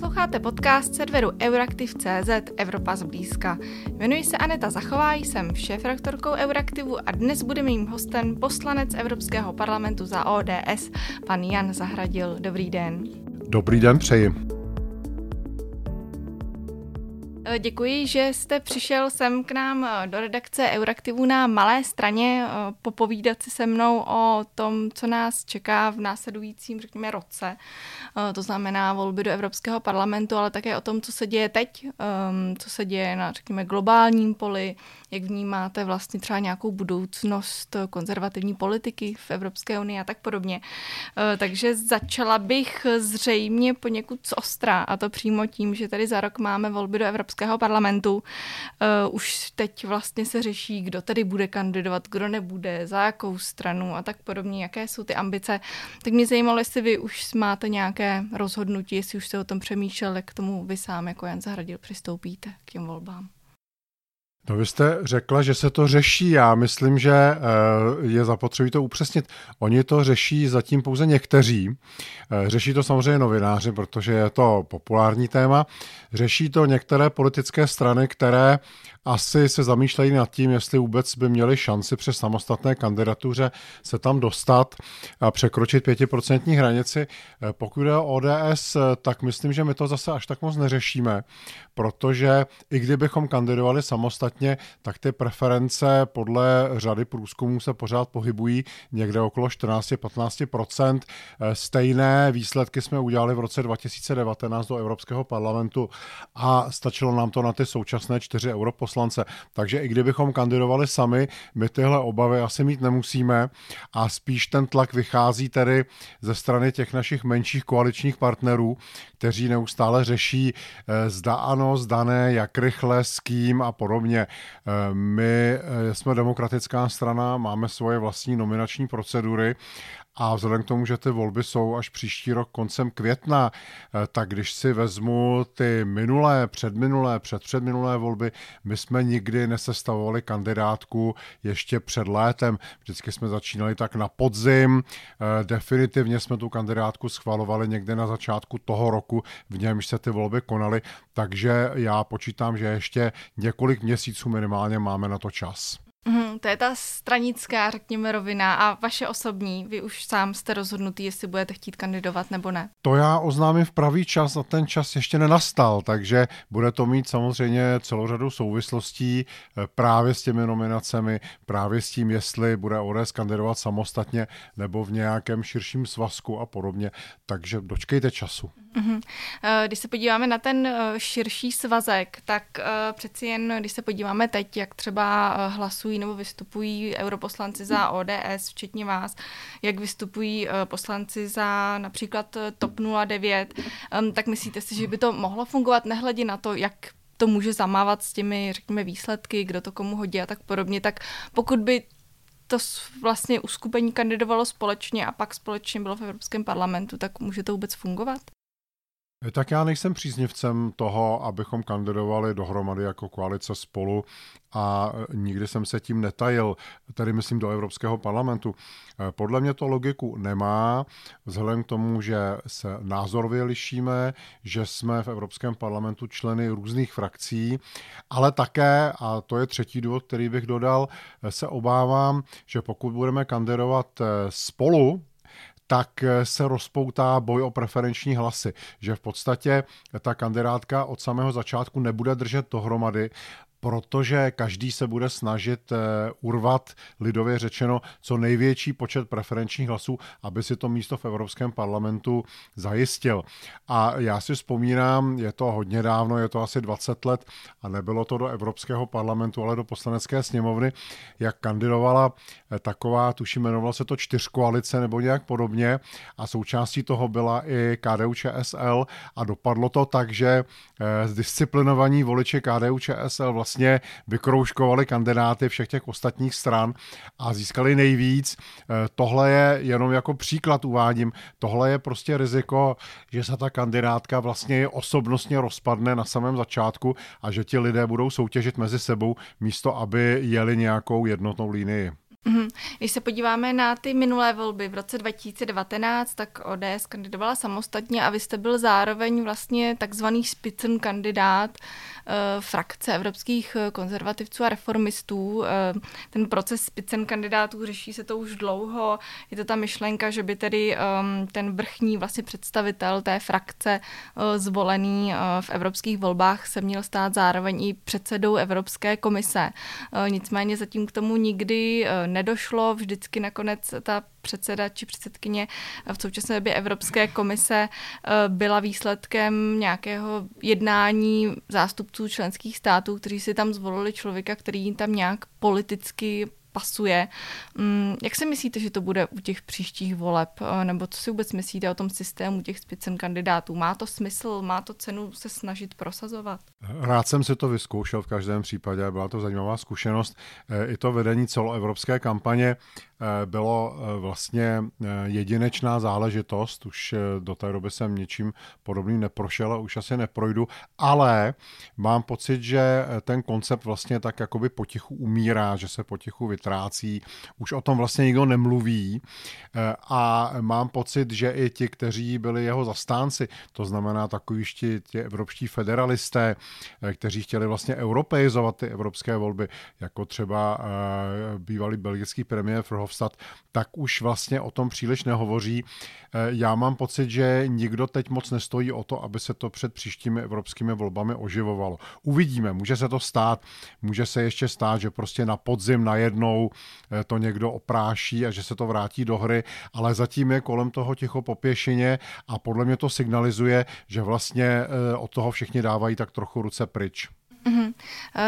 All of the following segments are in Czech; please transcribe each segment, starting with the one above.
Posloucháte podcast serveru Euraktiv.cz Evropa zblízka. Jmenuji se Aneta Zachová, jsem šéf-rektorkou Euraktivu a dnes bude mým hostem poslanec Evropského parlamentu za ODS, pan Jan Zahradil. Dobrý den. Dobrý den, přeji. Eh, děkuji, že jste přišel sem k nám eh, do redakce Euraktivu na Malé straně eh, popovídat si se mnou o tom, co nás čeká v následujícím, řekněme, roce. To znamená volby do Evropského parlamentu, ale také o tom, co se děje teď, ehm, co se děje na, řekněme, globálním poli, jak vnímáte vlastně třeba nějakou budoucnost konzervativní politiky v Evropské unii a tak podobně. Takže začala bych zřejmě poněkud z ostra, a to přímo tím, že tady za rok máme volby do Evropského parlamentu. Už teď vlastně se řeší, kdo tedy bude kandidovat, kdo nebude, za jakou stranu a tak podobně, jaké jsou ty ambice. Tak mě zajímalo, jestli vy už máte nějaké rozhodnutí, jestli už jste o tom přemýšlel, k tomu vy sám jako Jan Zahradil přistoupíte k těm volbám. No vy jste řekla, že se to řeší. Já myslím, že eh, je zapotřebí to upřesnit. Oni to řeší zatím pouze někteří. Eh, řeší to samozřejmě novináři, protože je to populární téma. Řeší to některé politické strany, které asi se zamýšlejí nad tím, jestli vůbec by měli šanci přes samostatné kandidatuře se tam dostat a překročit pětiprocentní hranici. Eh, pokud je o ODS, tak myslím, že my to zase až tak moc neřešíme, protože i kdybychom kandidovali samostatně, tak ty preference podle řady průzkumů se pořád pohybují někde okolo 14-15%. Eh, stejné výsledky jsme udělali v roce 2019 do Evropského parlamentu a stačilo nám to na ty současné čtyři europoslance. Takže i kdybychom kandidovali sami, my tyhle obavy asi mít nemusíme a spíš ten tlak vychází tedy ze strany těch našich menších koaličních partnerů, kteří neustále řeší, eh, zda ano, zda ne, jak rychle, s kým a podobně. Eh, my eh, jsme demokratická strana, máme svoje vlastní nominační procedury a vzhledem k tomu, že ty volby jsou až příští rok koncem května, eh, tak když si vezmu ty minulé, předminulé, předpředminulé volby, my jsme nikdy nesestavovali kandidátku ještě před létem. Vždycky jsme začínali tak na podzim. Eh, definitivně jsme tu kandidátku schvalovali někde na začátku toho roku, v němž se ty volby konaly, takže já počítám, že ještě několik měsíců minimálně máme na to čas. Mm, to je ta stranická, řekněme, rovina a vaše osobní. Vy už sám jste rozhodnutý, jestli budete chtít kandidovat nebo ne. To já oznámím v pravý čas a ten čas ještě nenastal, takže bude to mít samozřejmě celou řadu souvislostí eh, právě s těmi nominacemi, právě s tím, jestli bude ODS kandidovat samostatně nebo v nějakém širším svazku a podobně. Takže dočkejte času. Mm-hmm. Když se podíváme na ten eh, širší svazek, tak přeci jen, když se podíváme teď, jak třeba hlasují hlasují nebo vystupují europoslanci za ODS, včetně vás, jak vystupují eh, poslanci za například eh, TOP 09, tak myslíte si, že by to mohlo fungovat, nehledě na to, jak to může zamávat s těmi, řekněme, výsledky, kdo to komu hodí a tak podobně, tak pokud by to vlastně uskupení kandidovalo společně a pak společně bylo v Evropském parlamentu, tak může to vůbec fungovat? Tak já nejsem příznivcem toho, abychom kandidovali dohromady jako koalice spolu a nikdy jsem se tím netajil, tedy myslím do Evropského parlamentu. Podle mě to logiku nemá, vzhledem k tomu, že se názorově lišíme, že jsme v Evropském parlamentu členy různých frakcí, ale také, a to je třetí důvod, který bych dodal, se obávám, že pokud budeme kandidovat spolu, tak eh, se rozpoutá boj o preferenční hlasy, že v podstatě ta kandidátka od samého začátku nebude držet dohromady protože každý se bude snažit eh, urvat, lidově řečeno, co největší počet preferenčních hlasů, aby si to místo v Evropském parlamentu zajistil. A já si vzpomínám, je to hodně dávno, je to asi 20 let a nebylo to do Evropského parlamentu, ale do poslanecké sněmovny, jak kandidovala eh, taková, tuším, jmenovala se to čtyřkoalice nebo nějak podobně a součástí toho byla i KDU ČSL a dopadlo to tak, že eh, zdisciplinovaní voliči KDU ČSL vlastně vlastně vykroužkovali kandidáty všech těch ostatních stran a získali nejvíc. Eh, tohle je jenom jako příklad uvádím, tohle je prostě riziko, že se ta kandidátka vlastně osobnostně rozpadne na samém začátku a že ti lidé budou soutěžit mezi sebou místo, aby jeli nějakou jednotnou linii. Mm-hmm. Když se podíváme na ty minulé volby v roce 2019, tak ODS kandidovala samostatně a vy jste byl zároveň vlastně takzvaný spicen kandidát uh, frakce evropských konzervativců a reformistů. Uh, ten proces spicen kandidátů řeší se to už dlouho. Je to ta myšlenka, že by tedy um, ten vrchní vlastně představitel té frakce zvolený v evropských volbách se měl stát zároveň i předsedou Evropské komise. Nicméně zatím k tomu nikdy nedošlo. Vždycky nakonec ta předseda či předsedkyně v současné době Evropské komise eh, byla výsledkem nějakého jednání zástupců členských států, kteří si tam zvolili člověka, který jim tam nějak politicky pasuje. Mm, jak si myslíte, že to bude u těch příštích voleb? Eh, nebo co si vůbec myslíte o tom systému těch spicen kandidátů? Má to smysl? Má to cenu se snažit prosazovat? Rád jsem si to vyzkoušel v každém případě, byla to zajímavá zkušenost. Eh, I to vedení celoevropské kampaně bylo eh, vlastně eh, jedinečná záležitost. Už do té doby jsem něčím podobným neprošel a už asi neprojdu, ale mám pocit, že ten koncept vlastně tak jakoby potichu umírá, že se potichu vytrácí. Už o tom vlastně nikdo nemluví a mám pocit, že i ti, kteří byli jeho zastánci, to znamená takový ti, evropští federalisté, kteří chtěli vlastně europeizovat ty evropské volby, jako třeba bývalý belgický premiér Frhoff Verhofstadt, tak už vlastně o tom příliš nehovoří. Eh, já mám pocit, že nikdo teď moc nestojí o to, aby se to před příštími evropskými volbami oživovalo. Uvidíme, může se to stát, může se ještě stát, že prostě na podzim najednou eh, to někdo opráší a že se to vrátí do hry, ale zatím je kolem toho ticho popěšině a podle mě to signalizuje, že vlastně eh, od toho všichni dávají tak trochu ruce pryč. Mm-hmm.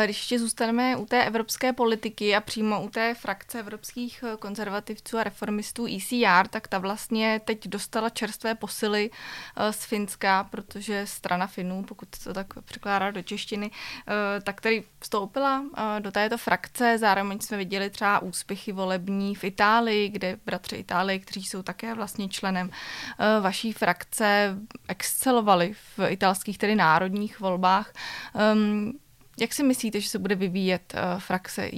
Když ještě zůstaneme u té evropské politiky a přímo u té frakce evropských eh, konzervativců a reformistů ECR, tak ta vlastně teď dostala čerstvé posily eh, z Finska, protože strana Finů, pokud to tak překládá do češtiny, tak tady vstoupila do této frakce. Zároveň jsme viděli třeba úspěchy volební v Itálii, kde bratři Itálie, kteří jsou také vlastně členem vaší frakce, excelovali v italských, tedy národních volbách. Jak si myslíte, že se bude vyvíjet uh, frakce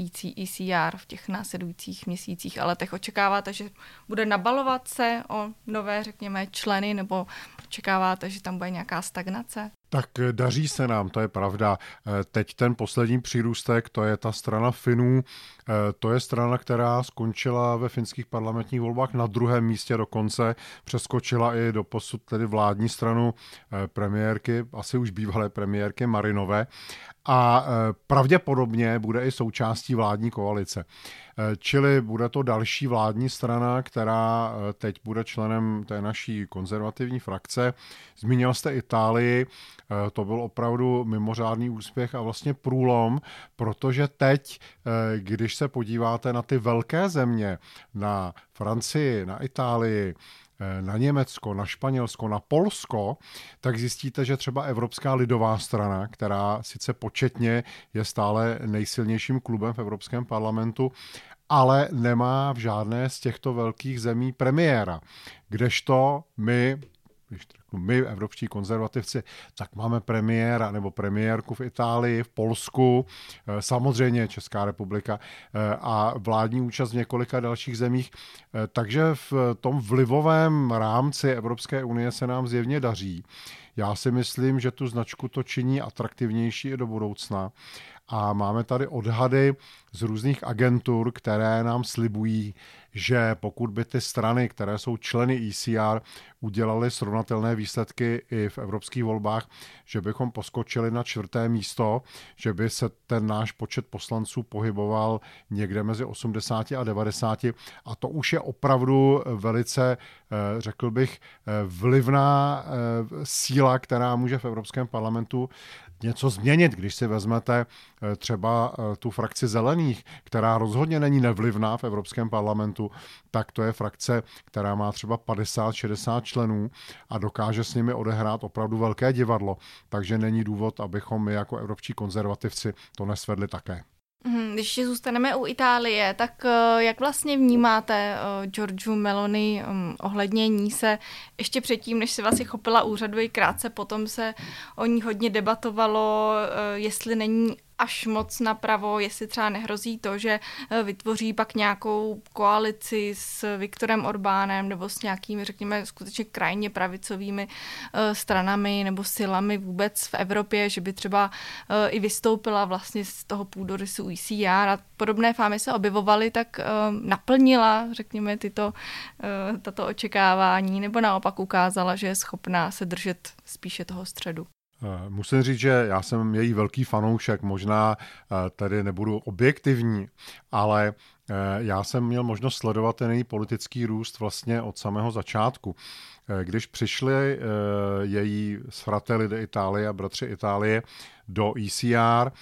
ECR v těch následujících měsících a letech? Očekáváte, že bude nabalovat se o nové, řekněme, členy, nebo očekáváte, že tam bude nějaká stagnace? Tak eh, daří se nám, to je pravda. Eh, teď ten poslední přírůstek, to je ta strana Finů, to je strana, která skončila ve finských parlamentních volbách na druhém místě dokonce, přeskočila i do posud tedy vládní stranu premiérky, asi už bývalé premiérky Marinové a pravděpodobně bude i součástí vládní koalice. E, čili bude to další vládní strana, která e, teď bude členem té naší konzervativní frakce. Zmínil jste Itálii, to byl opravdu mimořádný úspěch a vlastně průlom, protože teď, když se podíváte na ty velké země, na Francii, na Itálii, Eh, na Německo, na Španělsko, na Polsko, tak zjistíte, že třeba Evropská lidová strana, která sice početně je stále nejsilnějším klubem v Evropském parlamentu, ale nemá v žádné z těchto velkých zemí premiéra. Kdežto my, když řeknu my, evropští konzervativci, tak máme premiéra nebo premiérku v Itálii, v Polsku, eh, samozřejmě Česká republika eh, a vládní účast v několika dalších zemích. Eh, takže v tom vlivovém rámci Evropské unie se nám zjevně daří. Já si myslím, že tu značku to činí atraktivnější i do budoucna. A máme tady odhady z různých agentur, které nám slibují, že pokud by ty strany, které jsou členy ECR, udělali srovnatelné výsledky i v evropských volbách, že bychom poskočili na čtvrté místo, že by se ten náš počet poslanců pohyboval někde mezi 80 a 90 a to už je opravdu velice, eh, řekl bych, eh, vlivná eh, síla, která může v Evropském parlamentu něco změnit, když si vezmete třeba tu frakci zelených, která rozhodně není nevlivná v Evropském parlamentu, tak to je frakce, která má třeba 50-60 členů a dokáže s nimi odehrát opravdu velké divadlo, takže není důvod, abychom my jako evropští konzervativci to nesvedli také. Mhm, když zůstaneme u Itálie, tak eh, jak vlastně vnímáte eh, Giorgio Meloni mm, ohledně ní se ještě předtím, než se vlastně chopila úřadu i krátce potom se o ní hodně debatovalo, eh, jestli není až moc napravo, jestli třeba nehrozí to, že eh, vytvoří pak nějakou koalici s Viktorem Orbánem nebo s nějakými, řekněme, skutečně krajně pravicovými eh, stranami nebo silami vůbec v Evropě, že by třeba eh, i vystoupila vlastně z toho půdorysu UCR a podobné fámy se objevovaly, tak naplnila, řekněme, tyto, tato očekávání nebo naopak ukázala, že je schopná se držet spíše toho středu. Eh, musím říct, že já jsem její velký fanoušek, možná eh, tady nebudu objektivní, ale eh, já jsem měl možnost sledovat ten její politický růst vlastně od samého začátku. Když přišli její s Fratelli de Italia, bratři Itálie, do ECR,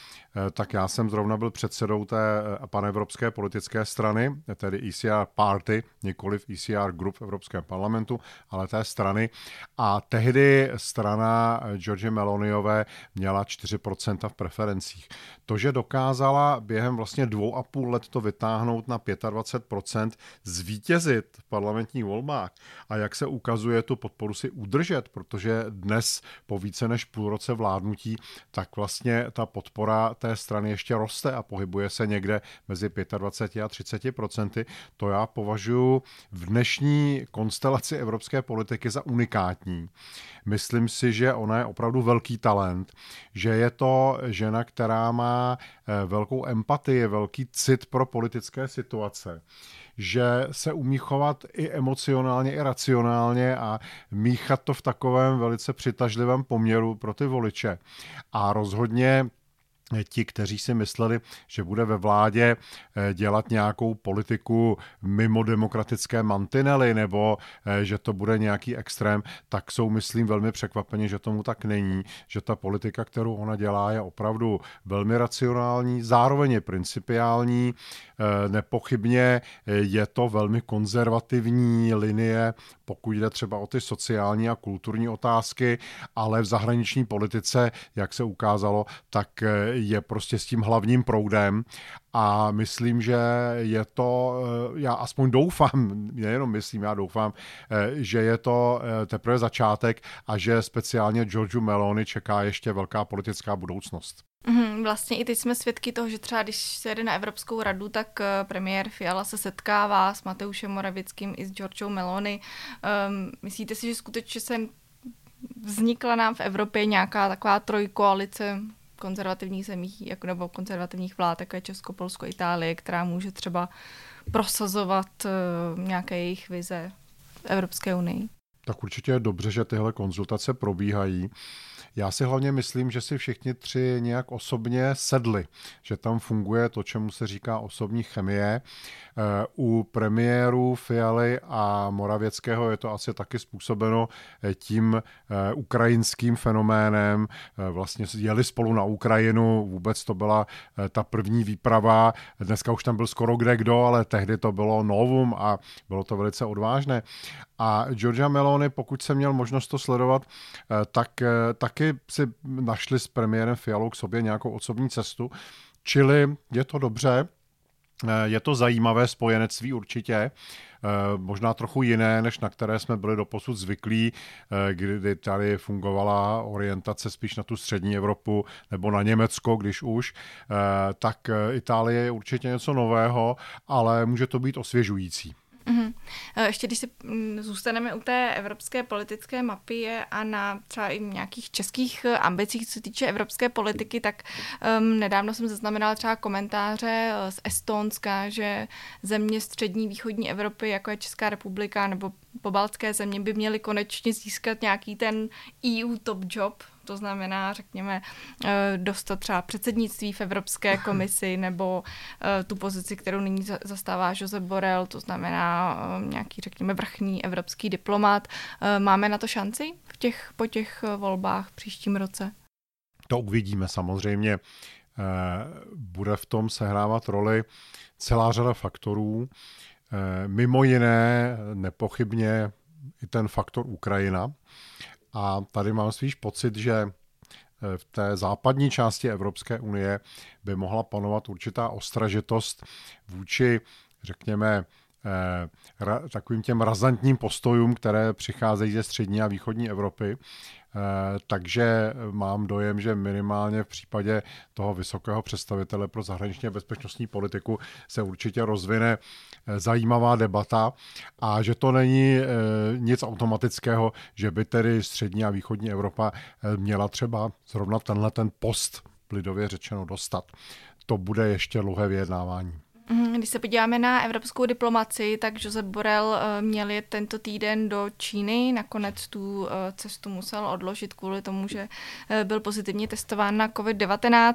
tak já jsem zrovna byl předsedou té eh, panevropské politické strany, tedy ECR Party, nikoliv ECR Group v Evropském parlamentu, ale té strany. A tehdy strana eh, George Meloniové měla 4% v preferencích. To, že dokázala během vlastně dvou a půl let to vytáhnout na 25%, zvítězit v parlamentních volbách a jak se ukazuje tu podporu si udržet, protože dnes po více než půl roce vládnutí, tak vlastně ta podpora té strany ještě roste a pohybuje se někde mezi 25 a 30 procenty, to já považuji v dnešní konstelaci evropské politiky za unikátní. Myslím si, že ona je opravdu velký talent, že je to žena, která má eh, velkou empatii, velký cit pro politické situace že se umí chovat i emocionálně, i racionálně a míchat to v takovém velice přitažlivém poměru pro ty voliče. A rozhodně ti, kteří si mysleli, že bude ve vládě eh, dělat nějakou politiku mimo demokratické mantinely nebo eh, že to bude nějaký extrém, tak jsou, myslím, velmi překvapeni, že tomu tak není, že ta politika, kterou ona dělá, je opravdu velmi racionální, zároveň je principiální, nepochybně je to velmi konzervativní linie, pokud jde třeba o ty sociální a kulturní otázky, ale v zahraniční politice, jak se ukázalo, tak je prostě s tím hlavním proudem a myslím, že je to, eh, já aspoň doufám, nejenom myslím, já doufám, eh, že je to eh, teprve začátek a že speciálně Giorgio Meloni čeká ještě velká politická budoucnost. Mm, vlastně i teď jsme svědky toho, že třeba když se jede na Evropskou radu, tak premiér Fiala se setkává s Mateušem Moravickým i s Giorgio Meloni. Um, myslíte si, že skutečně se vznikla nám v Evropě nějaká taková trojkoalice konzervativních zemích, jako nebo konzervativních vlád, jako je Česko, Polsko, Itálie, která může třeba prosazovat uh, nějaké jejich vize v Evropské unii. Tak určitě je dobře, že tyhle konzultace probíhají. Já si hlavně myslím, že si všichni tři nějak osobně sedli, že tam funguje to, čemu se říká osobní chemie. Eh, u premiérů Fialy a Moravěckého je to asi taky způsobeno eh, tím eh, ukrajinským fenoménem. Vlastně jeli spolu na Ukrajinu, vůbec to byla ta první výprava. Dneska už tam byl skoro kde kdo, ale tehdy to bylo novum a bylo to velice odvážné. A Georgia Meloni, pokud jsem měl možnost to sledovat, tak taky si našli s premiérem Fialou k sobě nějakou osobní cestu. Čili je to dobře, je to zajímavé spojenectví určitě, eh, možná trochu jiné, než na které jsme byli doposud zvyklí, eh, kdy tady fungovala orientace spíš na tu střední Evropu nebo na Německo, když už, eh, tak Itálie je určitě něco nového, ale může to být osvěžující. Mm-hmm. Ještě když si zůstaneme u té evropské politické mapy a na třeba i nějakých českých eh, ambicích, co se týče evropské politiky, tak um, nedávno jsem zaznamenala třeba komentáře eh, z Estónska, že země střední východní Evropy, jako je Česká republika nebo pobaltské země, by měly konečně získat nějaký ten EU top job, to znamená, řekněme, eh, dostat třeba předsednictví v Evropské komisi nebo eh, tu pozici, kterou nyní zastává Josep Borel, to znamená eh, nějaký, řekněme, vrchní evropský diplomat. Máme na to šanci v těch, po těch volbách v příštím roce? To uvidíme samozřejmě. Bude v tom sehrávat roli celá řada faktorů. Mimo jiné, nepochybně i ten faktor Ukrajina, a tady mám spíš pocit, že eh, v té západní části Evropské unie by mohla panovat určitá ostražitost vůči, řekněme, takovým těm razantním postojům, které přicházejí ze střední a východní Evropy. Eh, takže mám dojem, že minimálně v případě toho vysokého představitele pro zahraničně bezpečnostní politiku se určitě rozvine eh, zajímavá debata a že to není eh, nic automatického, že by tedy střední a východní Evropa měla třeba zrovna tenhle ten post lidově řečeno dostat. To bude ještě dlouhé vyjednávání. Mhm, když se podíváme na evropskou diplomaci, tak Josep Borrell eh, měl jet tento týden do Číny, nakonec tu eh, cestu musel odložit kvůli tomu, že eh, byl pozitivně testován na COVID-19.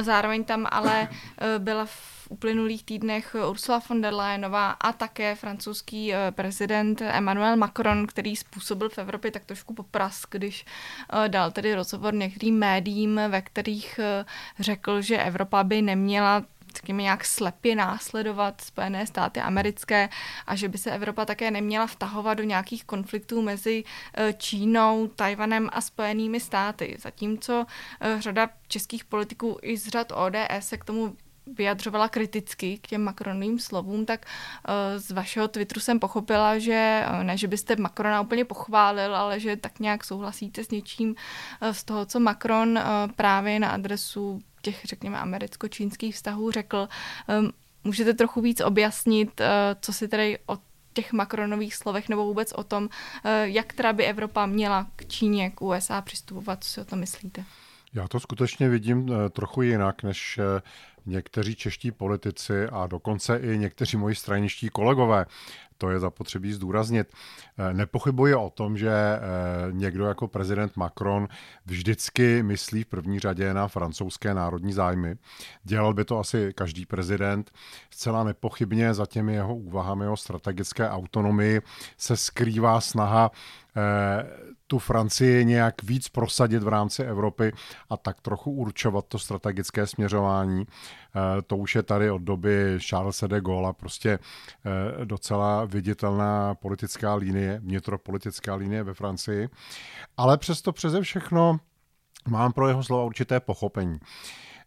Zároveň tam ale byla v uplynulých týdnech Ursula von der Leyenová a také francouzský prezident Emmanuel Macron, který způsobil v Evropě tak trošku poprask, když dal tedy rozhovor některým médiím, ve kterých řekl, že Evropa by neměla řekněme, nějak slepě následovat Spojené státy americké a že by se Evropa také neměla vtahovat do nějakých konfliktů mezi eh, Čínou, Tajvanem a Spojenými státy. Zatímco eh, řada českých politiků i z řad ODS se k tomu vyjadřovala kriticky k těm Macronovým slovům, tak eh, z vašeho Twitteru jsem pochopila, že ne, že byste Macrona úplně pochválil, ale že tak nějak souhlasíte s něčím z toho, co Macron právě na adresu těch, řekněme, americko-čínských vztahů řekl. Um, můžete trochu víc objasnit, uh, co si tedy o těch Macronových slovech nebo vůbec o tom, uh, jak teda by Evropa měla k Číně, k USA přistupovat, co si o tom myslíte? Já to skutečně vidím uh, trochu jinak než někteří čeští politici a dokonce i někteří moji straničtí kolegové to je zapotřebí zdůraznit. Eh, nepochybuji o tom, že eh, někdo jako prezident Macron vždycky myslí v první řadě na francouzské národní zájmy. Dělal by to asi každý prezident. Zcela nepochybně za těmi jeho úvahami o strategické autonomii se skrývá snaha tu Francii nějak víc prosadit v rámci Evropy a tak trochu určovat to strategické směřování. To už je tady od doby Charlesa de Gaulle prostě docela viditelná politická linie, vnitropolitická linie ve Francii, ale přesto přeze všechno mám pro jeho slova určité pochopení.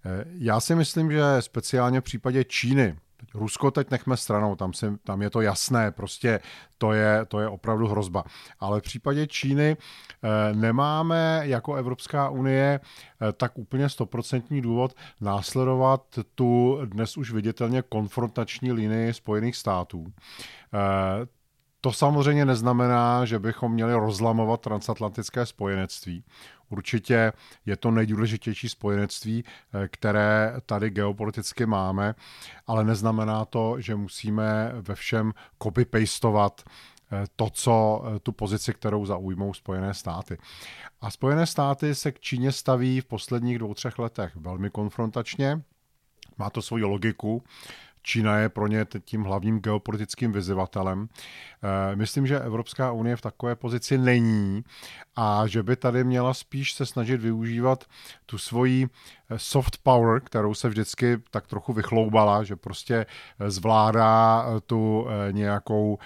Eh, já si myslím, že speciálně v případě Číny, Rusko teď nechme stranou, tam, si, tam je to jasné, prostě to je, to je opravdu hrozba. Ale v případě Číny eh, nemáme jako Evropská unie eh, tak úplně stoprocentní důvod následovat tu dnes už viditelně konfrontační linii Spojených států. Eh, to samozřejmě neznamená, že bychom měli rozlamovat transatlantické spojenectví. Určitě je to nejdůležitější spojenectví, eh, které tady geopoliticky máme, ale neznamená to, že musíme ve všem copy-pastovat eh, to, co tu pozici, kterou zaujmou Spojené státy. A Spojené státy se k Číně staví v posledních dvou, třech letech velmi konfrontačně. Má to svoji logiku. Čína je pro ně tím hlavním geopolitickým vyzývatelem. Eh, myslím, že Evropská unie v takové pozici není a že by tady měla spíš se snažit využívat tu svoji eh, soft power, kterou se vždycky tak trochu vychloubala, že prostě eh, zvládá tu nějakou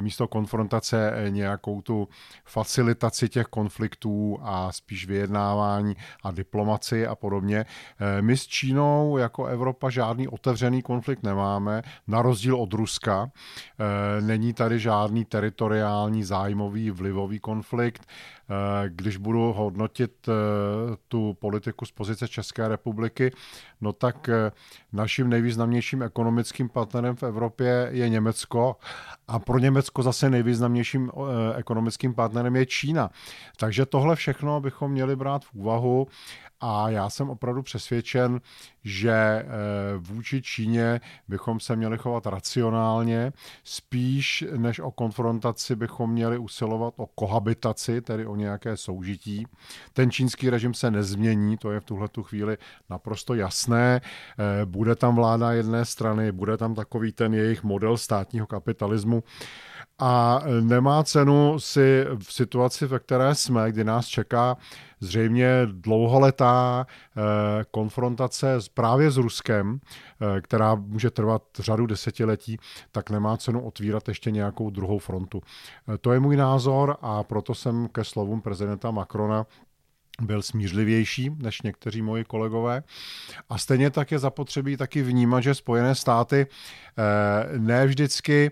místo konfrontace nějakou tu facilitaci těch konfliktů a spíš vyjednávání a diplomaci a podobně. My s Čínou jako Evropa žádný otevřený konflikt nemáme, na rozdíl od Ruska. Není tady žádný teritoriální zájmový vlivový konflikt. Eh, když budu hodnotit eh, tu politiku z pozice České republiky, no tak eh, naším nejvýznamnějším ekonomickým partnerem v Evropě je Německo a pro Německo zase nejvýznamnějším ekonomickým partnerem je Čína. Takže tohle všechno bychom měli brát v úvahu a já jsem opravdu přesvědčen, že eh, vůči Číně bychom se měli chovat racionálně, spíš než o konfrontaci bychom měli usilovat o kohabitaci, tedy o nějaké soužití. Ten čínský režim se nezmění, to je v tuhle chvíli naprosto jasné. Eh, bude tam vláda jedné strany, bude tam takový ten jejich model státního kapitalismu a nemá cenu si v situaci, ve které jsme, kdy nás čeká zřejmě dlouholetá eh, konfrontace právě s Ruskem, eh, která může trvat řadu desetiletí, tak nemá cenu otvírat ještě nějakou druhou frontu. Eh, to je můj názor a proto jsem ke slovům prezidenta Macrona byl smířlivější než někteří moji kolegové. A stejně tak je zapotřebí taky vnímat, že Spojené státy eh, ne vždycky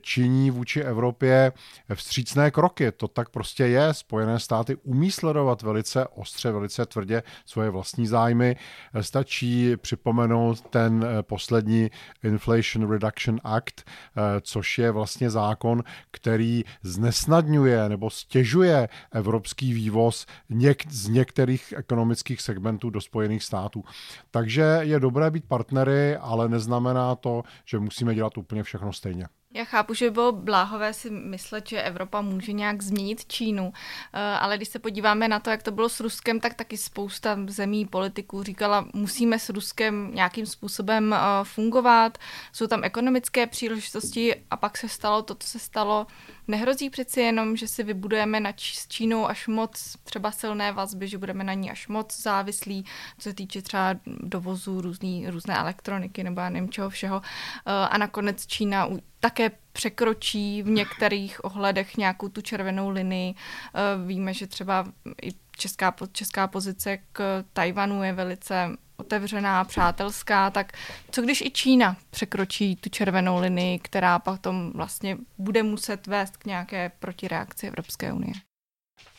činí vůči Evropě vstřícné kroky. To tak prostě je. Spojené státy umí sledovat velice ostře, velice tvrdě svoje vlastní zájmy. Stačí připomenout ten eh, poslední Inflation Reduction Act, eh, což je vlastně zákon, který znesnadňuje nebo stěžuje evropský vývoz něk- z některých ekonomických segmentů do Spojených států. Takže je dobré být partnery, ale neznamená to, že musíme dělat úplně všechno stejně. Já chápu, že by bylo bláhové si myslet, že Evropa může nějak změnit Čínu, eh, ale když se podíváme na to, jak to bylo s Ruskem, tak taky spousta zemí politiků říkala, musíme s Ruskem nějakým způsobem eh, fungovat, jsou tam ekonomické příležitosti a pak se stalo to, co se stalo. Nehrozí přeci jenom, že si vybudujeme na Č- s Čínou až moc třeba silné vazby, že budeme na ní až moc závislí, co se týče třeba dovozu různý, různé elektroniky nebo já nevím čeho všeho. Eh, a nakonec Čína také překročí v některých ohledech nějakou tu červenou linii. Eh, víme, že třeba i česká, česká pozice k Tajvanu je velice otevřená, přátelská, tak co když i Čína překročí tu červenou linii, která potom vlastně bude muset vést k nějaké protireakci Evropské unie?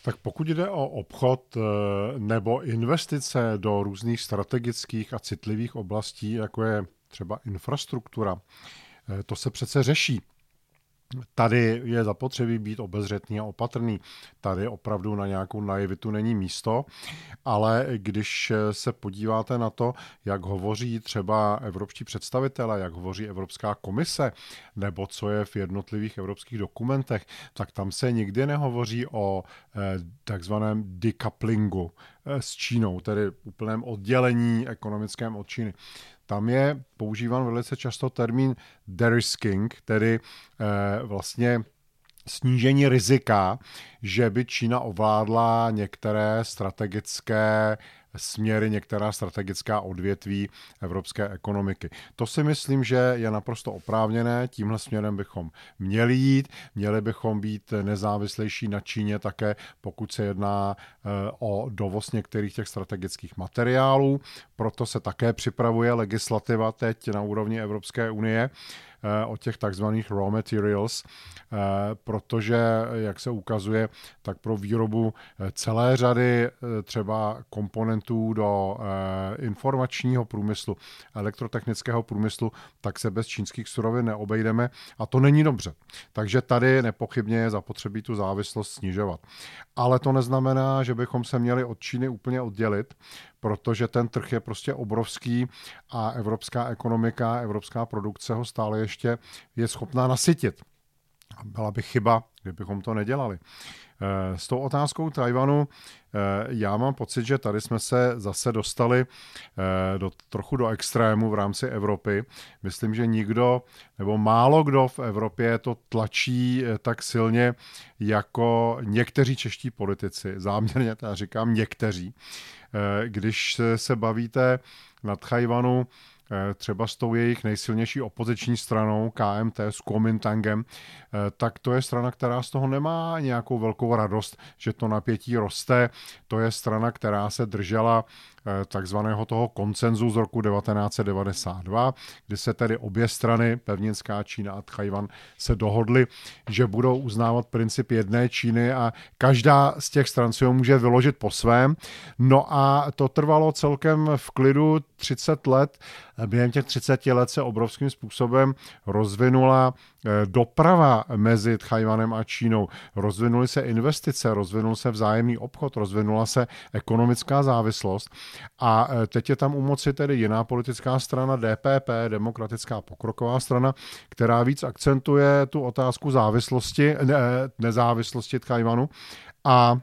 Tak pokud jde o obchod eh, nebo investice do různých strategických a citlivých oblastí, jako je třeba infrastruktura, to se přece řeší. Tady je zapotřebí být obezřetný a opatrný. Tady opravdu na nějakou naivitu není místo, ale když se podíváte na to, jak hovoří třeba evropští představitelé, jak hovoří Evropská komise, nebo co je v jednotlivých evropských dokumentech, tak tam se nikdy nehovoří o eh, takzvaném decouplingu eh, s Čínou, tedy úplném oddělení ekonomickém od Číny tam je používán velice často termín derisking, tedy eh, vlastně snížení rizika, že by Čína ovládla některé strategické směry, některá strategická odvětví evropské ekonomiky. To si myslím, že je naprosto oprávněné, tímhle směrem bychom měli jít, měli bychom být nezávislejší na Číně také, pokud se jedná eh, o dovoz některých těch strategických materiálů, proto se také připravuje legislativa teď na úrovni Evropské unie, o těch takzvaných raw materials, eh, protože, jak se ukazuje, tak pro výrobu eh, celé řady třeba komponentů do informačního průmyslu, elektrotechnického průmyslu, tak se bez čínských surovin neobejdeme a to není dobře. Takže tady nepochybně je zapotřebí tu závislost snižovat. Ale to neznamená, že bychom se měli od Číny úplně oddělit, protože ten trh je prostě obrovský a evropská ekonomika, evropská produkce ho stále ještě je schopná nasytit. Byla by chyba, kdybychom to nedělali. Eh, s tou otázkou Tajvanu eh, já mám pocit, že tady jsme se zase dostali eh, do, trochu do extrému v rámci Evropy. Myslím, že nikdo nebo málo kdo v Evropě to tlačí tak silně jako někteří čeští politici. Záměrně já říkám někteří. Když se bavíte nad Tajvanu, Eh, třeba s tou jejich nejsilnější opoziční stranou KMT, s Kuomintangem, eh, tak to je strana, která z toho nemá nějakou velkou radost, že to napětí roste. To je strana, která se držela Eh, takzvaného toho koncenzu z roku 1992, kdy se tedy obě strany, pevninská Čína a Tchajvan, se dohodly, že budou uznávat princip jedné Číny a každá z těch stran si ho může vyložit po svém. No a to trvalo celkem v klidu 30 let. Během těch 30 let se obrovským způsobem rozvinula Eh, doprava mezi Tchajvanem a Čínou, rozvinuly se investice, rozvinul se vzájemný obchod, rozvinula se ekonomická závislost. A eh, teď je tam u moci tedy jiná politická strana DPP, Demokratická pokroková strana, která víc akcentuje tu otázku závislosti, ne, nezávislosti Tchajvanu a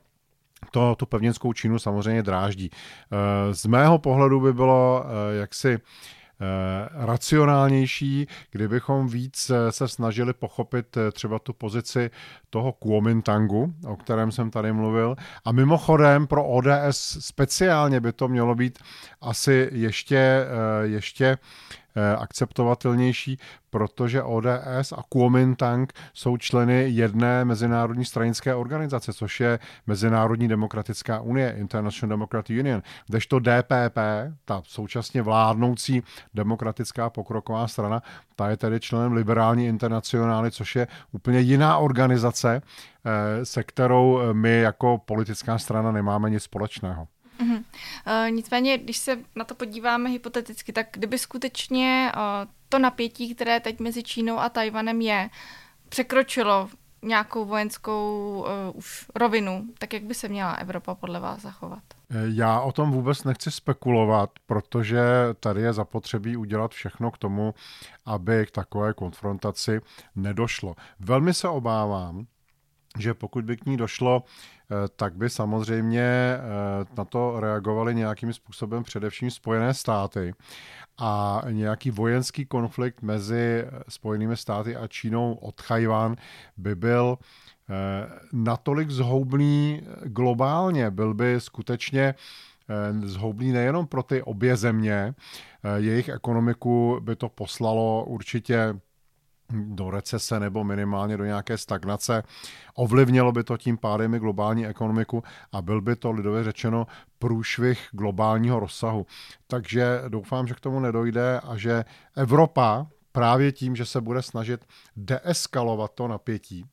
to tu pevninskou Čínu samozřejmě dráždí. Eh, z mého pohledu by bylo jaksi Eh, racionálnější, kdybychom víc eh, se snažili pochopit eh, třeba tu pozici toho Kuomintangu, o kterém jsem tady mluvil. A mimochodem pro ODS speciálně by to mělo být asi ještě, ještě akceptovatelnější, protože ODS a Kuomintang jsou členy jedné mezinárodní stranické organizace, což je Mezinárodní demokratická unie, International Democratic Union, kdežto DPP, ta současně vládnoucí demokratická pokroková strana, ta je tedy členem liberální internacionály, což je úplně jiná organizace, eh, se kterou my jako politická strana nemáme nic společného. Uh-huh. Uh, nicméně, když se na to podíváme hypoteticky, tak kdyby skutečně uh, to napětí, které teď mezi Čínou a Tajvanem je, překročilo nějakou vojenskou uh, už rovinu, tak jak by se měla Evropa podle vás zachovat? Já o tom vůbec nechci spekulovat, protože tady je zapotřebí udělat všechno k tomu, aby k takové konfrontaci nedošlo. Velmi se obávám, že pokud by k ní došlo, eh, tak by samozřejmě eh, na to reagovali nějakým způsobem především Spojené státy a nějaký vojenský konflikt mezi Spojenými státy a Čínou od Chajván by byl eh, natolik zhoubný globálně, byl by skutečně zhoubný nejenom pro ty obě země, jejich ekonomiku by to poslalo určitě do recese nebo minimálně do nějaké stagnace. Ovlivnilo by to tím pádem i globální ekonomiku a byl by to lidově řečeno průšvih globálního rozsahu. Takže doufám, že k tomu nedojde a že Evropa právě tím, že se bude snažit deeskalovat to napětí,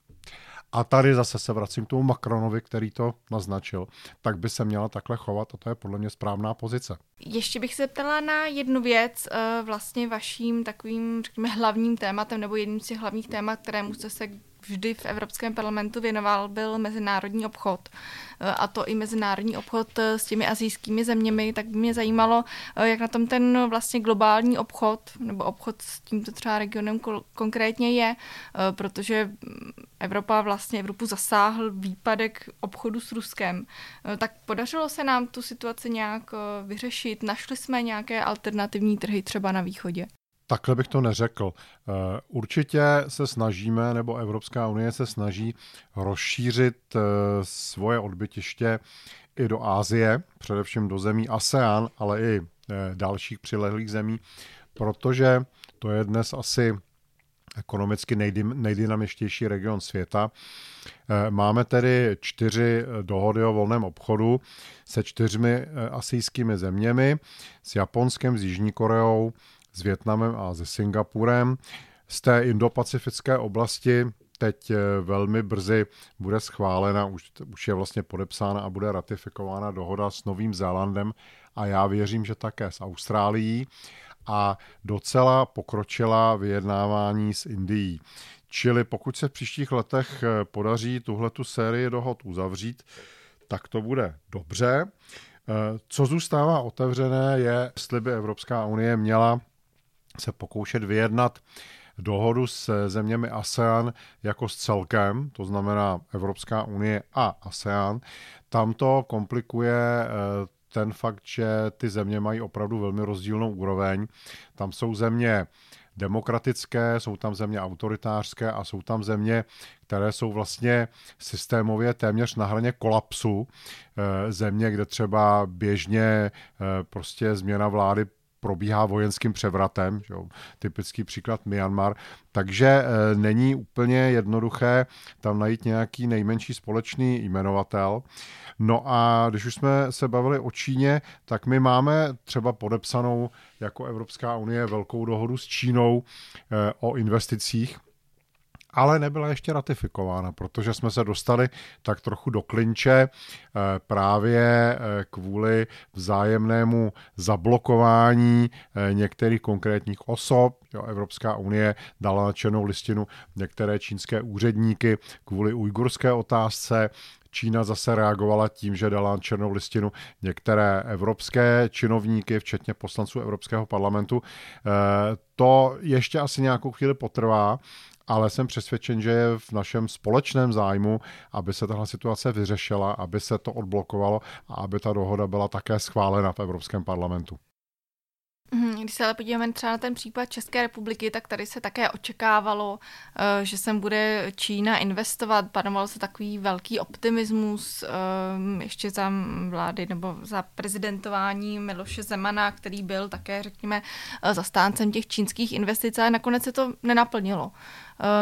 a tady zase se vracím k tomu Macronovi, který to naznačil, tak by se měla takhle chovat a to je podle mě správná pozice. Ještě bych se ptala na jednu věc, eh, vlastně vaším takovým, řekněme, hlavním tématem, nebo jedním z těch hlavních témat, kterému jste se vždy v Evropském parlamentu věnoval, byl mezinárodní obchod. E, a to i mezinárodní obchod e, s těmi azijskými zeměmi, tak by mě zajímalo, e, jak na tom ten vlastně globální obchod, nebo obchod s tímto třeba regionem konkrétně je, protože Evropa vlastně Evropu zasáhl výpadek obchodu s Ruskem. Tak podařilo se nám tu situaci nějak vyřešit? Našli jsme nějaké alternativní trhy třeba na východě? Takhle bych to neřekl. Eh, určitě se snažíme, nebo Evropská unie se snaží rozšířit eh, svoje odbytiště i do Ázie, především do zemí ASEAN, ale i eh, dalších přilehlých zemí, protože to je dnes asi ekonomicky nejdynamičtější region světa. Máme tedy čtyři dohody o volném obchodu se čtyřmi asijskými zeměmi, s Japonskem, s Jižní Koreou, s Větnamem a se Singapurem. Z té indopacifické oblasti teď eh, velmi brzy bude schválena, už, už je vlastně podepsána a bude ratifikována dohoda s Novým Zélandem a já věřím, že také s Austrálií a docela pokročila vyjednávání s Indií. Čili pokud se v příštích letech eh, podaří tuhle tu sérii dohod uzavřít, tak to bude dobře. Eh, co zůstává otevřené, je, jestli by Evropská unie měla se pokoušet vyjednat dohodu s zeměmi ASEAN jako s celkem, to znamená Evropská unie a ASEAN. Tam to komplikuje eh, ten fakt, že ty země mají opravdu velmi rozdílnou úroveň. Tam jsou země demokratické, jsou tam země autoritářské a jsou tam země, které jsou vlastně systémově téměř na hraně kolapsu. Eh, země, kde třeba běžně eh, prostě změna vlády probíhá vojenským převratem, že jo, typický příklad Myanmar, takže e, není úplně jednoduché tam najít nějaký nejmenší společný jmenovatel. No a když už jsme se bavili o Číně, tak my máme třeba podepsanou jako Evropská unie velkou dohodu s Čínou e, o investicích ale nebyla ještě ratifikována, protože jsme se dostali tak trochu do klinče eh, právě eh, kvůli vzájemnému zablokování eh, některých konkrétních osob. Jo, Evropská unie dala na černou listinu některé čínské úředníky kvůli ujgurské otázce, Čína zase reagovala tím, že dala černou listinu některé evropské činovníky, včetně poslanců Evropského parlamentu. To ještě asi nějakou chvíli potrvá, ale jsem přesvědčen, že je v našem společném zájmu, aby se tahle situace vyřešila, aby se to odblokovalo a aby ta dohoda byla také schválena v Evropském parlamentu. Mhm, Když se ale podíváme třeba na ten případ České republiky, tak tady se také očekávalo, eh, že sem bude Čína investovat. Panoval se takový velký optimismus eh, ještě za vlády nebo za prezidentování Miloše Zemana, který byl také, řekněme, eh, zastáncem těch čínských investic, ale nakonec se to nenaplnilo.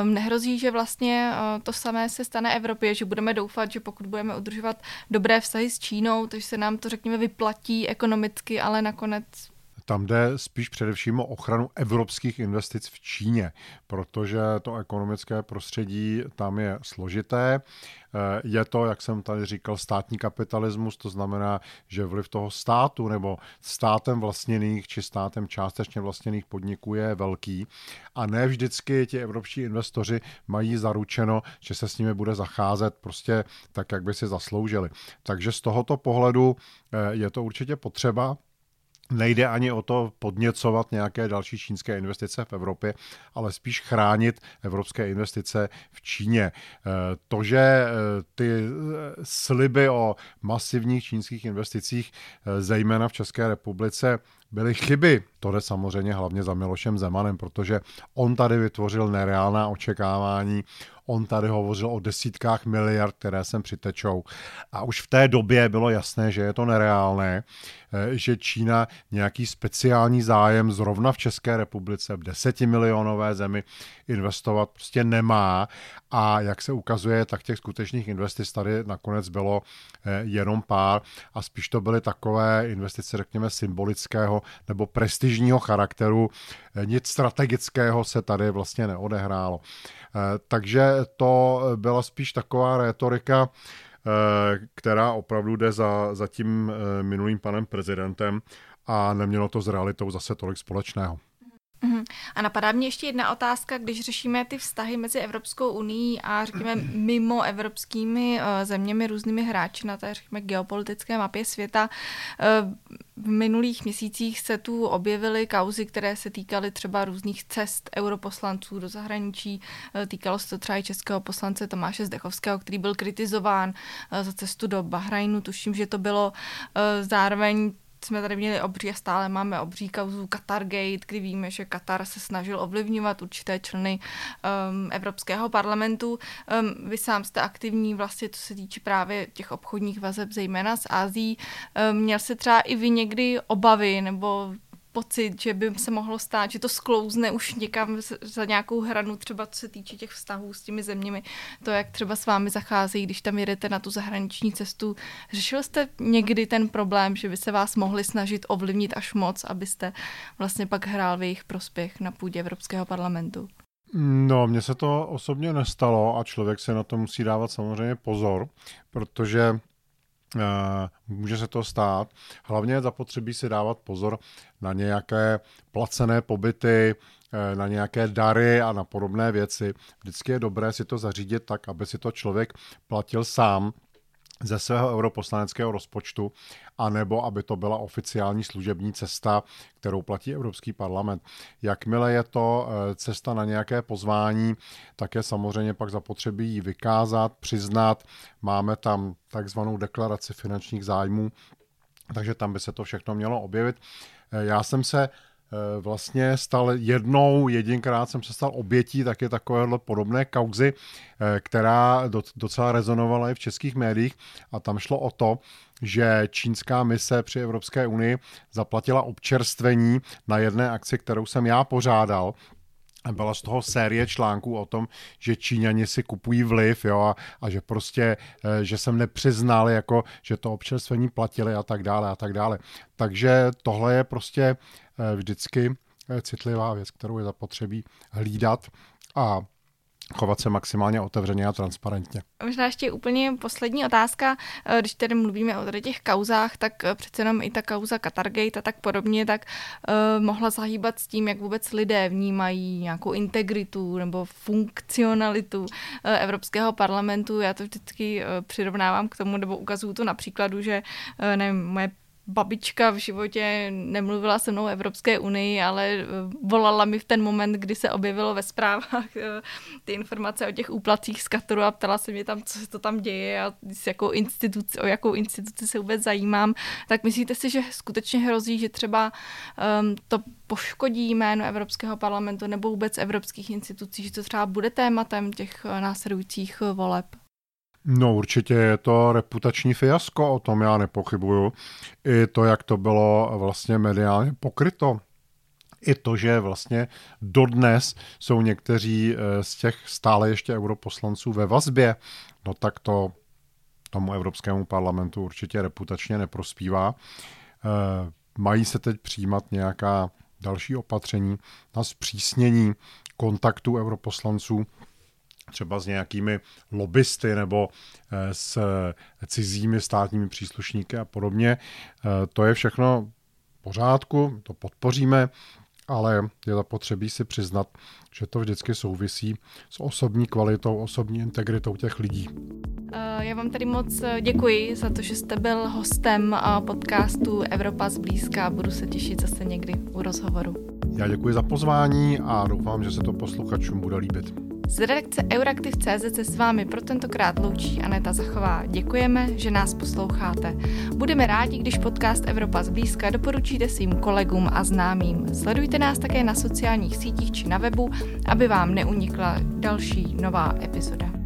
Nehrozí, že vlastně to samé se stane Evropě, že budeme doufat, že pokud budeme udržovat dobré vztahy s Čínou, takže se nám to, řekněme, vyplatí ekonomicky, ale nakonec tam jde spíš především o ochranu evropských investic v Číně, protože to ekonomické prostředí tam je složité. Eh, je to, jak jsem tady říkal, státní kapitalismus, to znamená, že vliv toho státu nebo státem vlastněných či státem částečně vlastněných podniků je velký a ne vždycky ti evropští investoři mají zaručeno, že se s nimi bude zacházet prostě tak, jak by si zasloužili. Takže z tohoto pohledu eh, je to určitě potřeba Nejde ani o to podněcovat nějaké další čínské investice v Evropě, ale spíš chránit evropské investice v Číně. Eh, to, že eh, ty eh, sliby o masivních čínských investicích, zejména v České republice, byly chyby. To jde samozřejmě hlavně za Milošem Zemanem, protože on tady vytvořil nereálná očekávání, on tady hovořil o desítkách miliard, které sem přitečou. A už v té době bylo jasné, že je to nereálné, že Čína nějaký speciální zájem zrovna v České republice, v desetimilionové zemi investovat prostě nemá. A jak se ukazuje, tak těch skutečných investic tady nakonec bylo eh, jenom pár a spíš to byly takové investice, řekněme, symbolického nebo prestižního charakteru. Eh, nic strategického se tady vlastně neodehrálo. Eh, takže to byla spíš taková retorika, která opravdu jde za, za tím minulým panem prezidentem a nemělo to s realitou zase tolik společného. A napadá mě ještě jedna otázka, když řešíme ty vztahy mezi Evropskou unii a řekněme mimo evropskými uh, zeměmi, různými hráči na té řekněme geopolitické mapě světa. Uh, v minulých měsících se tu objevily kauzy, které se týkaly třeba různých cest europoslanců do zahraničí. Uh, týkalo se to třeba i českého poslance Tomáše Zdechovského, který byl kritizován za cestu do Bahrajnu. Tuším, že to bylo zároveň jsme tady měli obří a stále máme obří kauzu Qatargate, kdy víme, že Katar se snažil ovlivňovat určité členy um, Evropského parlamentu. Um, vy sám jste aktivní vlastně, co se týče právě těch obchodních vazeb, zejména z Ázií. Um, měl se třeba i vy někdy obavy nebo pocit, že by se mohlo stát, že to sklouzne už někam za nějakou hranu, třeba co se týče těch vztahů s těmi zeměmi, to, jak třeba s vámi zacházejí, když tam jedete na tu zahraniční cestu. Řešil jste někdy ten problém, že by se vás mohli snažit ovlivnit až moc, abyste vlastně pak hrál v jejich prospěch na půdě Evropského parlamentu? No, mně se to osobně nestalo a člověk se na to musí dávat samozřejmě pozor, protože může se to stát. Hlavně je zapotřebí si dávat pozor na nějaké placené pobyty, eh, na nějaké dary a na podobné věci. Vždycky je dobré si to zařídit tak, aby si to člověk platil sám, ze svého europoslaneckého rozpočtu, anebo aby to byla oficiální služební cesta, kterou platí Evropský parlament. Jakmile je to eh, cesta na nějaké pozvání, tak je samozřejmě pak zapotřebí ji vykázat, přiznat. Máme tam takzvanou deklaraci finančních zájmů, takže tam by se to všechno mělo objevit. Eh, já jsem se vlastně stal jednou, jedinkrát jsem se stal obětí taky takovéhle podobné kauzy, eh, která docela rezonovala i v českých médiích. A tam šlo o to, že čínská mise při Evropské unii zaplatila občerstvení na jedné akci, kterou jsem já pořádal, byla z toho série článků o tom, že Číňani si kupují vliv jo, a, a že prostě, eh, že jsem nepřiznal, jako, že to občerstvení platili a tak dále a tak dále. Takže tohle je prostě eh, vždycky eh, citlivá věc, kterou je zapotřebí hlídat a chovat se maximálně otevřeně a transparentně. Možná ještě úplně poslední otázka, eh, když tedy mluvíme o tady těch kauzách, tak eh, přece jenom i ta kauza Qatargate a tak podobně, tak uh, mohla zahýbat s tím, jak vůbec lidé vnímají nějakou integritu nebo funkcionalitu uh, Evropského parlamentu. Já to vždycky uh, přirovnávám k tomu, nebo ukazuju to na příkladu, že uh, nevím, moje babička v životě nemluvila se mnou o Evropské unii, ale eh, volala mi v ten moment, kdy se objevilo ve zprávách eh, ty informace o těch úplacích z Kataru a ptala se mě tam, co se to tam děje a s jakou instituci, o jakou instituci se vůbec zajímám. Tak myslíte si, že skutečně hrozí, že třeba um, to poškodí jméno Evropského parlamentu nebo vůbec evropských institucí, že to třeba bude tématem těch následujících voleb? No určitě je to reputační fiasko, o tom já nepochybuju. I to, jak to bylo vlastně mediálně pokryto, i to, že vlastně dodnes jsou někteří eh, z těch stále ještě europoslanců ve vazbě, no tak to tomu Evropskému parlamentu určitě reputačně neprospívá. Eh, mají se teď přijímat nějaká další opatření na zpřísnění kontaktu europoslanců třeba s nějakými lobbysty nebo eh, s cizími státními příslušníky a podobně. Eh, to je všechno v pořádku, to podpoříme, ale je zapotřebí si přiznat, že to vždycky souvisí s osobní kvalitou, osobní integritou těch lidí. Eh, já vám tady moc děkuji za to, že jste byl hostem podcastu Evropa zblízka. Budu se těšit zase někdy u rozhovoru. Já děkuji za pozvání a doufám, že se to posluchačům bude líbit. Z redakce Euraktiv.cz se s vámi pro tentokrát loučí Aneta Zachová. Děkujeme, že nás posloucháte. Budeme rádi, když podcast Evropa zblízka doporučíte svým kolegům a známým. Sledujte nás také na sociálních sítích či na webu, aby vám neunikla další nová epizoda.